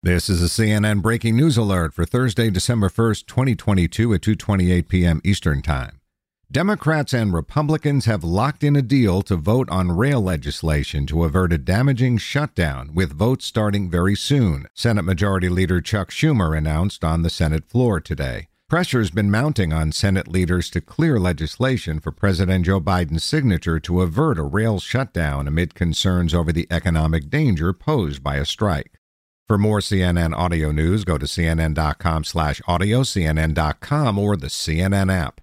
This is a CNN breaking news alert for Thursday, December 1st, 2022 at 2:28 p.m. Eastern Time. Democrats and Republicans have locked in a deal to vote on rail legislation to avert a damaging shutdown, with votes starting very soon, Senate Majority Leader Chuck Schumer announced on the Senate floor today. Pressure's been mounting on Senate leaders to clear legislation for President Joe Biden's signature to avert a rail shutdown amid concerns over the economic danger posed by a strike. For more CNN audio news, go to cnn.com slash audio, cnn.com, or the CNN app.